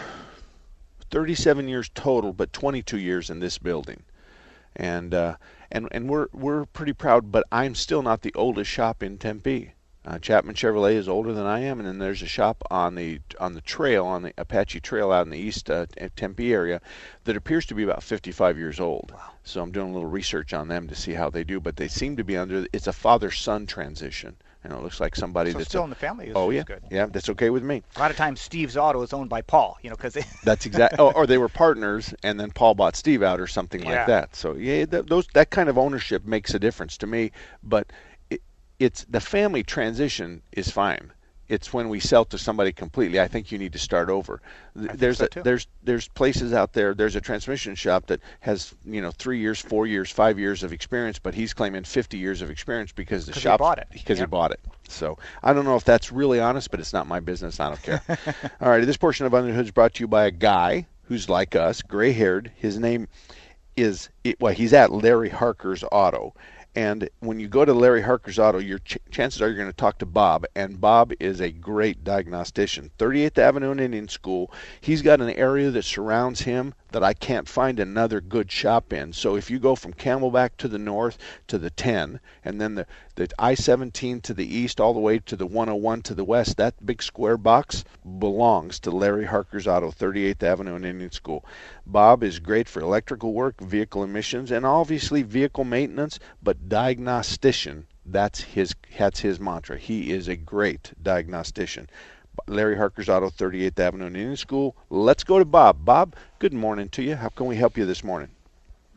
37 years total, but 22 years in this building. And uh, and and we're we're pretty proud, but I'm still not the oldest shop in Tempe. Uh, Chapman Chevrolet is older than I am, and then there's a shop on the on the trail on the Apache Trail out in the east uh, Tempe area that appears to be about 55 years old. Wow. So I'm doing a little research on them to see how they do, but they seem to be under. It's a father-son transition. And it looks like somebody So that's still a- in the family is- oh yeah, good. yeah, that's okay with me. A lot of times, Steve's Auto is owned by Paul. You know, because That's exactly. oh, or they were partners, and then Paul bought Steve out, or something Yeah. like that. So yeah, th- those that kind of ownership makes a difference to me. But it's the family transition is fine. It's when we sell to somebody completely. I think you need to start over. There's so, a, there's there's places out there. There's a transmission shop that has you know three years, four years, five years of experience, but he's claiming 50 years of experience because the shop bought it. because he bought it. So I don't know if that's really honest, but it's not my business. I don't care. All right, this portion of Under Hood is brought to you by a guy who's like us, gray-haired. His name is well, he's at Larry Harker's Auto. And when you go to Larry Harker's Auto, your ch- chances are you're going to talk to Bob, and Bob is a great diagnostician. 38th Avenue and Indian School. He's got an area that surrounds him that I can't find another good shop in. So if you go from Camelback to the north to the 10, and then the, the I-17 to the east, all the way to the 101 to the west, that big square box belongs to Larry Harker's Auto, 38th Avenue and Indian School. Bob is great for electrical work, vehicle emissions, and obviously vehicle maintenance, but diagnostician. That's his that's his mantra. He is a great diagnostician. Larry Harker's Auto, 38th Avenue and Indian School. Let's go to Bob. Bob, good morning to you. How can we help you this morning?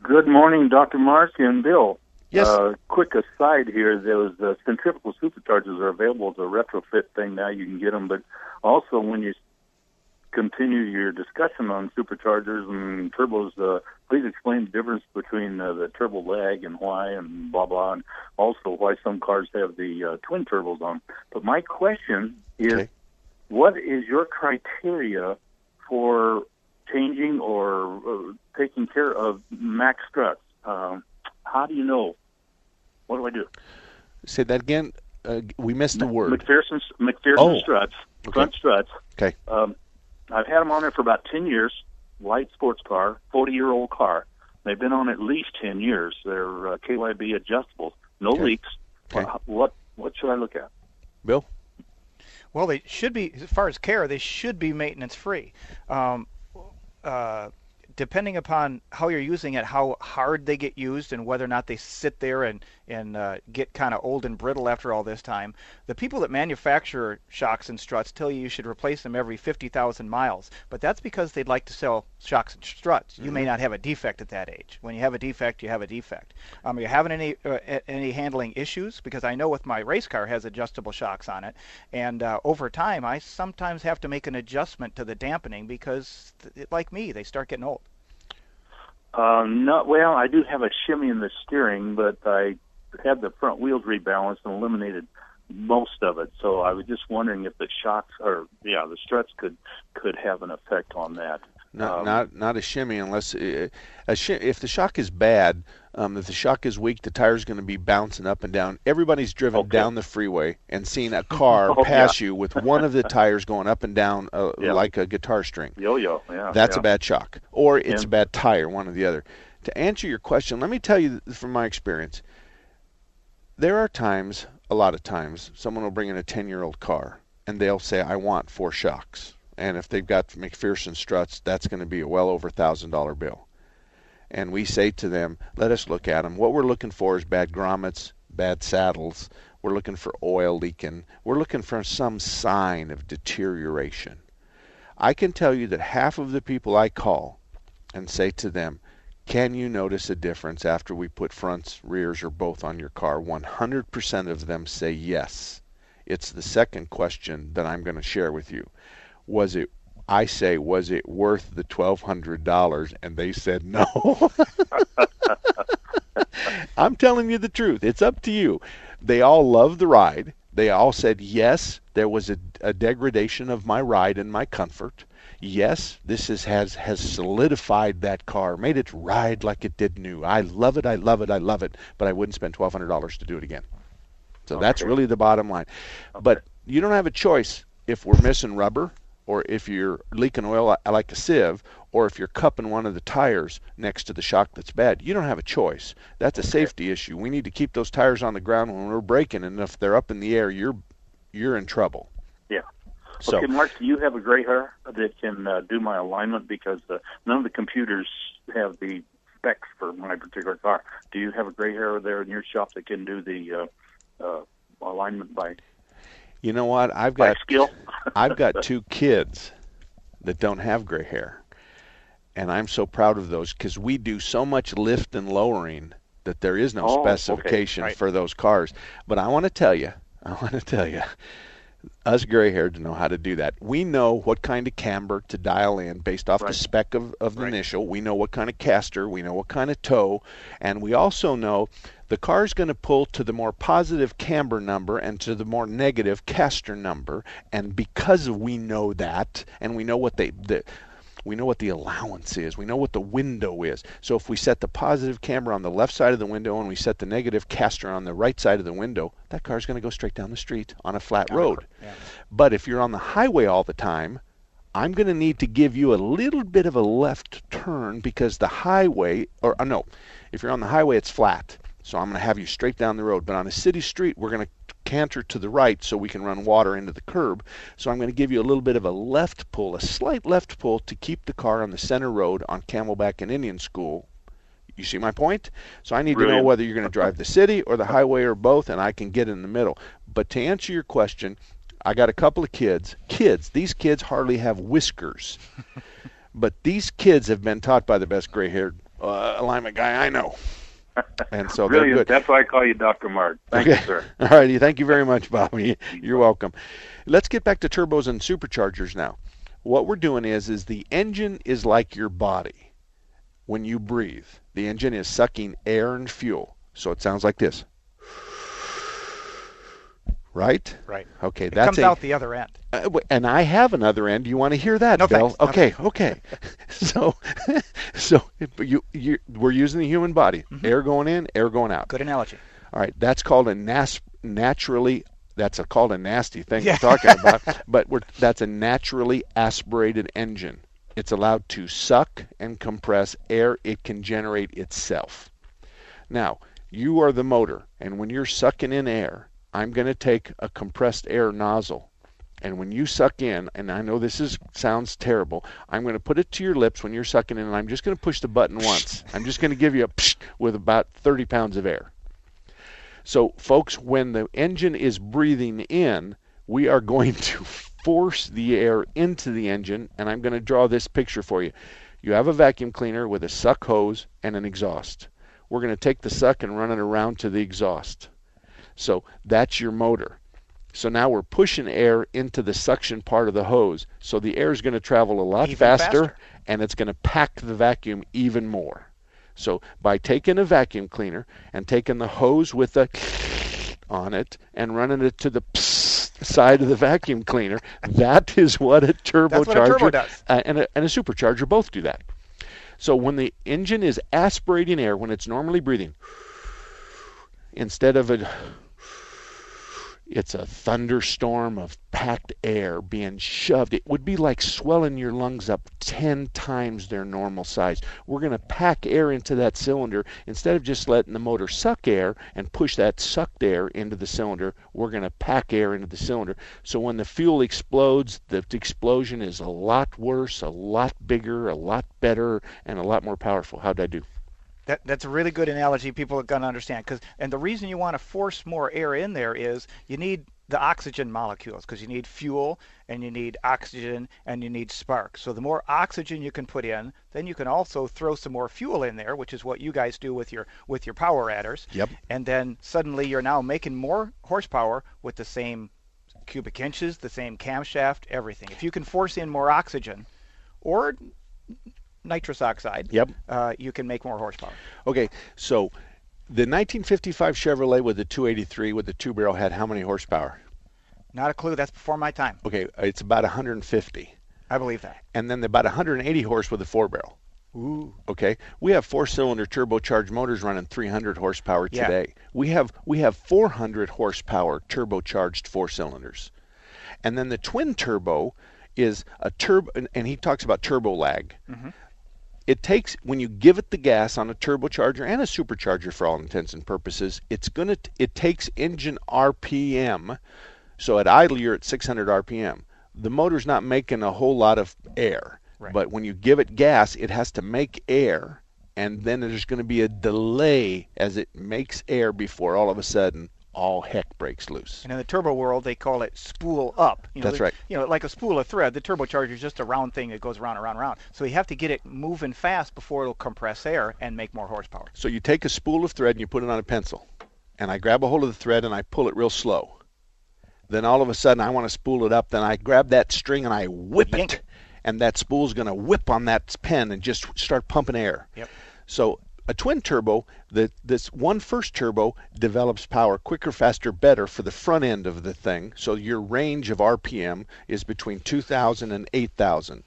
Good morning, Dr. Mark and Bill. Yes. Uh, quick aside here, those uh, centrifugal superchargers are available as a retrofit thing now. You can get them, but also when you continue your discussion on superchargers and turbos, uh, please explain the difference between uh, the turbo lag and why, and blah blah, and also why some cars have the uh, twin turbos on. But my question is, what is your criteria for changing or uh, taking care of max struts? Um, how do you know? What do I do? Say that again. Uh, we missed the word. MacPherson MacPherson Oh, struts, okay. front struts. Okay. Um, I've had them on there for about ten years. Light sports car, forty year old car. They've been on at least ten years. They're uh, KYB adjustable, no leaks. What, what what should I look at? Bill. Well, they should be, as far as care, they should be maintenance free. Um, uh, depending upon how you're using it, how hard they get used, and whether or not they sit there and and uh, get kind of old and brittle after all this time. The people that manufacture shocks and struts tell you you should replace them every 50,000 miles, but that's because they'd like to sell shocks and struts. You may Mhm. not have a defect at that age. When you have a defect, you have a defect. Um, are you having any uh, any handling issues? Because I know with my race car has adjustable shocks on it, and uh, over time I sometimes have to make an adjustment to the dampening because, th- like me, they start getting old. Uh, no, well, I do have a shimmy in the steering, but I had the front wheels rebalanced and eliminated most of it. So I was just wondering if the shocks or yeah, the struts could could have an effect on that. Not Um, not not a shimmy unless uh, a shi if the shock is bad. Um, if the shock is weak, the tire's going to be bouncing up and down. Everybody's driven down the freeway and seen a car Oh, pass yeah. you with one of the tires going up and down uh, Yeah. like a guitar string. Yo-yo, yeah. That's yeah. a bad shock, or it's a bad tire, one or the other. To answer your question, let me tell you from my experience. There are times, a lot of times, someone will bring in a 10 year old car and they'll say, I want four shocks. And if they've got MacPherson struts, that's going to be a well over $1,000 bill. And we say to them, let us look at them. What we're looking for is bad grommets, bad saddles. We're looking for oil leaking. We're looking for some sign of deterioration. I can tell you that half of the people I call and say to them, can you notice a difference after we put fronts, rears, or both on your car? 100% of them say yes. It's the second question that I'm going to share with you. Was it, I say, was it worth the $1,200? And they said no. I'm telling you the truth. It's up to you. They all loved the ride. They all said, yes, there was a, a degradation of my ride and my comfort. Yes, this is, has has solidified that car, made it ride like it did new. I love it, I love it, I love it, but I wouldn't spend twelve hundred dollars to do it again. So that's really the bottom line. But you don't have a choice if we're missing rubber, or if you're leaking oil uh, like a sieve, or if you're cupping one of the tires next to the shock that's bad. You don't have a choice. That's a safety issue. We need to keep those tires on the ground when we're braking, and if they're up in the air, you're you're in trouble. Yeah. So- okay, Mark, do you have a gray hair that can uh, do my alignment? Because uh, none of the computers have the specs for my particular car. Do you have a gray hair there in your shop that can do the uh, uh, alignment by? You know what? I've got skill? I've got two kids that don't have gray hair, and I'm so proud of those because we do so much lift and lowering that there is no Oh, okay. specification Right. for those cars. But I want to tell you, I want to tell you, us gray haired know how to do that. We know what kind of camber to dial in based off the spec of, of the initial. We know what kind of caster, we know what kind of toe, and we also know the car is going to pull to the more positive camber number and to the more negative caster number. And because we know that, and we know what they the, we know what the allowance is. We know what the window is. So if we set the positive camber on the left side of the window and we set the negative caster on the right side of the window, that car is going to go straight down the street on a flat road. But if you're on the highway all the time, I'm going to need to give you a little bit of a left turn because the highway, or uh, no, if you're on the highway, it's flat. So I'm going to have you straight down the road. But on a city street, we're going to canter to the right so we can run water into the curb. So I'm going to give you a little bit of a left pull, a slight left pull to keep the car on the center road on Camelback and Indian School. You see my point? So I need to know whether you're going to drive the city or the highway or both, and I can get in the middle. But to answer your question, I got a couple of kids. Kids, these kids hardly have whiskers. but these kids have been taught by the best gray haired uh, alignment guy I know. And so they're good. That's why I call you Dr. Mark. Thank okay. you, sir. All righty. Thank you very much, Bobby. You're welcome. Let's get back to turbos and superchargers now. What we're doing is is the engine is like your body. When you breathe, the engine is sucking air and fuel. So it sounds like this. Right? Right. Okay, It that's comes a, out the other end. uh, and I have another end. You want to hear that, No, Bill? thanks. Okay, thanks. okay. so, so you, you, we're using the human body. Air going in, air going out. Mm-hmm. Good analogy. All right, that's called a nas- naturally. That's a, called a nasty thing Yeah. we're talking about. but we're, that's a naturally aspirated engine. It's allowed to suck and compress air it can generate itself. Now, you are the motor, and when you're sucking in air, I'm going to take a compressed air nozzle. And when you suck in, and I know this is sounds terrible, I'm going to put it to your lips when you're sucking in, and I'm just going to push the button once. I'm just going to give you a psh with about 30 pounds of air. So, folks, when the engine is breathing in, we are going to force the air into the engine, and I'm going to draw this picture for you. You have a vacuum cleaner with a suck hose and an exhaust. We're going to take the suck and run it around to the exhaust. So that's your motor. So now we're pushing air into the suction part of the hose. So the air is going to travel a lot faster, faster. and it's going to pack the vacuum even more. So by taking a vacuum cleaner and taking the hose with the on it and running it to the side of the vacuum cleaner. That is what a turbocharger what a turbo does. uh, and, a, and a supercharger both do that. So when the engine is aspirating air, when it's normally breathing, instead of a it's a thunderstorm of packed air being shoved. It would be like swelling your lungs up 10 times their normal size. We're going to pack air into that cylinder. Instead of just letting the motor suck air and push that sucked air into the cylinder, we're going to pack air into the cylinder. So when the fuel explodes, the explosion is a lot worse, a lot bigger, a lot better, and a lot more powerful. How'd I do? That, that's a really good analogy people are going to understand. Cause, and the reason you want to force more air in there is you need the oxygen molecules because you need fuel and you need oxygen and you need spark. So the more oxygen you can put in, then you can also throw some more fuel in there, which is what you guys do with your with your power adders. Yep. And then suddenly you're now making more horsepower with the same cubic inches, the same camshaft, everything. If you can force in more oxygen, or nitrous oxide, Yep. uh, you can make more horsepower. Okay, so the 1955 Chevrolet with the 283 with the two barrel had how many horsepower? Not a clue. That's before my time. Okay, it's about 150. I believe that. And then about 180 horse with a four barrel. Ooh. Okay, we have four-cylinder turbocharged motors running 300 horsepower today. Yeah. We have we have 400 horsepower turbocharged four cylinders, and then the twin turbo is a turbo, and, and he talks about turbo lag. Mhm. It takes when you give it the gas on a turbocharger and a supercharger for all intents and purposes, it's gonna it takes engine RPM. So at idle you're at 600 RPM. The motor's not making a whole lot of air. Right. But when you give it gas, it has to make air, and then there's going to be a delay as it makes air before all of a sudden all heck breaks loose. And in the turbo world, they call it spool up. You know, That's right. You know, like a spool of thread, the turbocharger is just a round thing that goes around, around, around. So you have to get it moving fast before it'll compress air and make more horsepower. So you take a spool of thread and you put it on a pencil, and I grab a hold of the thread and I pull it real slow. Then all of a sudden I want to spool it up. Then I grab that string and I whip it, and that spool's going to whip on that pen and just start pumping air. Yep. So a twin turbo, this one first turbo develops power quicker, faster, better for the front end of the thing. So your range of RPM is between 2,000 and 8,000.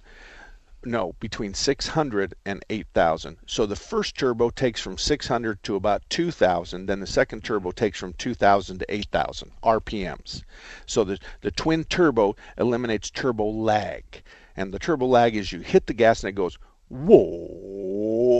No, between 600 and 8,000. So the first turbo takes from 600 to about 2,000. Then the second turbo takes from 2,000 to 8,000 RPMs. So the, the twin turbo eliminates turbo lag. And the turbo lag is you hit the gas and it goes, whoa.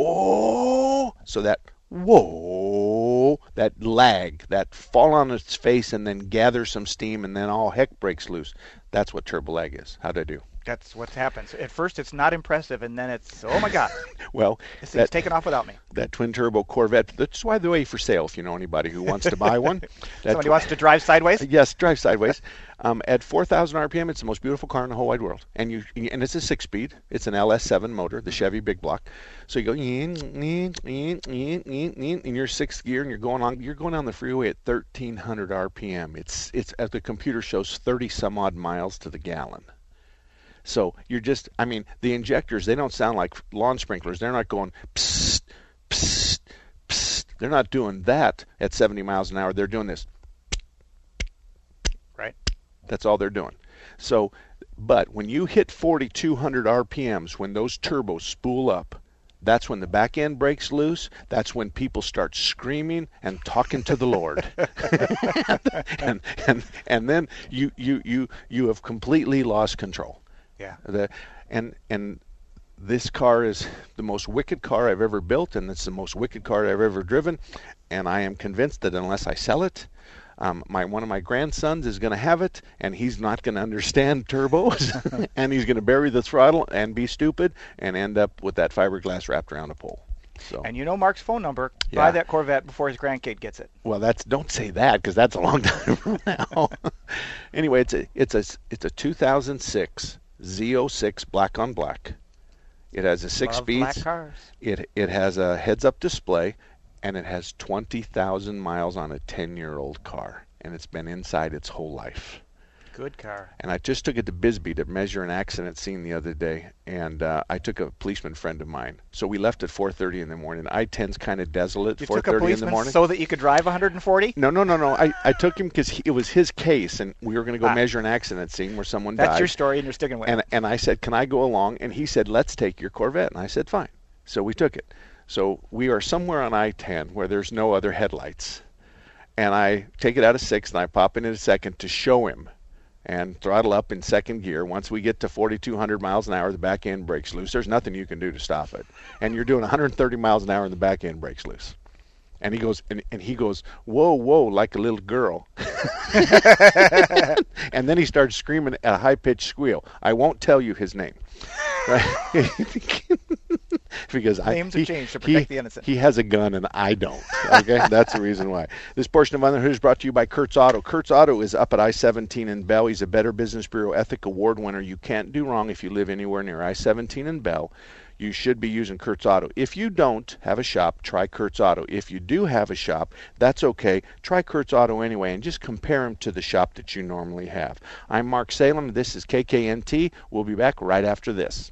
So that whoa, that lag, that fall on its face and then gather some steam and then all heck breaks loose. That's what turbo lag is. How'd I do? That's what happens. At first, it's not impressive, and then it's oh my god, Well, this thing's taken off without me. that twin turbo Corvette. That's why the way for sale. If you know anybody who wants to buy one, That Somebody wants to drive sideways. Yes, drive sideways. Um, at 4,000 RPM, it's the most beautiful car in the whole wide world. And you and it's a six-speed. It's an LS7 motor, the Chevy Big Block. So you go in, in, in, in, in, in, in your sixth gear, and you're going on. You're going down the freeway at 1,300 RPM. It's it's as the computer shows 30 some odd miles to the gallon. So you're just, I mean, the injectors, they don't sound like lawn sprinklers. They're not going psst, psst, psst. They're not doing that at 70 miles an hour. They're doing this. Right. That's all they're doing. So, but when you hit 4,200 RPMs, when those turbos spool up, that's when the back end breaks loose. That's when people start screaming and talking to the Lord. and, and and then you you you you have completely lost control. Yeah. The and and this car is the most wicked car I've ever built, and it's the most wicked car I've ever driven. And I am convinced that unless I sell it, um, my one of my grandsons is going to have it, and he's not going to understand turbos, and he's going to bury the throttle and be stupid, and end up with that fiberglass wrapped around a pole. So. And you know Mark's phone number. Yeah. Buy that Corvette before his grandkid gets it. Well, that's don't say that because that's a long time from now. anyway, it's a it's a it's a 2006 Z06 black on black. It has a six Love speeds. It it has a heads-up display, and it has 20,000 miles on a 10-year-old car, and it's been inside its whole life. Good car. And I just took it to Bisbee to measure an accident scene the other day, and uh, I took a policeman friend of mine. So we left at 4:30 in the morning. I-10's kind of desolate. You 4:30 took a in the policeman morning. so that you could drive 140. No, no, no, no. I, I took him because it was his case, and we were going to go Ah. measure an accident scene where someone That's died. your story, and you're sticking with and, it. and I said, "Can I go along?" And he said, "Let's take your Corvette." And I said, "Fine." So we took it. So we are somewhere on I-10 where there's no other headlights, and I take it out of sixth and I pop in at a second to show him, and throttle up in second gear. Once we get to 4,200 miles an hour, the back end breaks loose. There's nothing you can do to stop it, and you're doing 130 miles an hour, and the back end breaks loose. And he goes, and, and he goes, whoa, whoa, like a little girl. and then he starts screaming a high pitched squeal. I won't tell you his name. Right? because I, Names are he, changed to he- protect the innocent. He has a gun and I don't. Okay, that's the reason why. This portion of the is brought to you by Kurtz Auto. Kurtz Auto is up at I-17 in Bell. He's a Better Business Bureau Ethic Award winner. You can't do wrong if you live anywhere near I-17 in Bell. You should be using Kurtz Auto. If you don't have a shop, try Kurtz Auto. If you do have a shop, that's okay. Try Kurtz Auto anyway and just compare them to the shop that you normally have. I'm Mark Salem. This is KKNT. We'll be back right after this.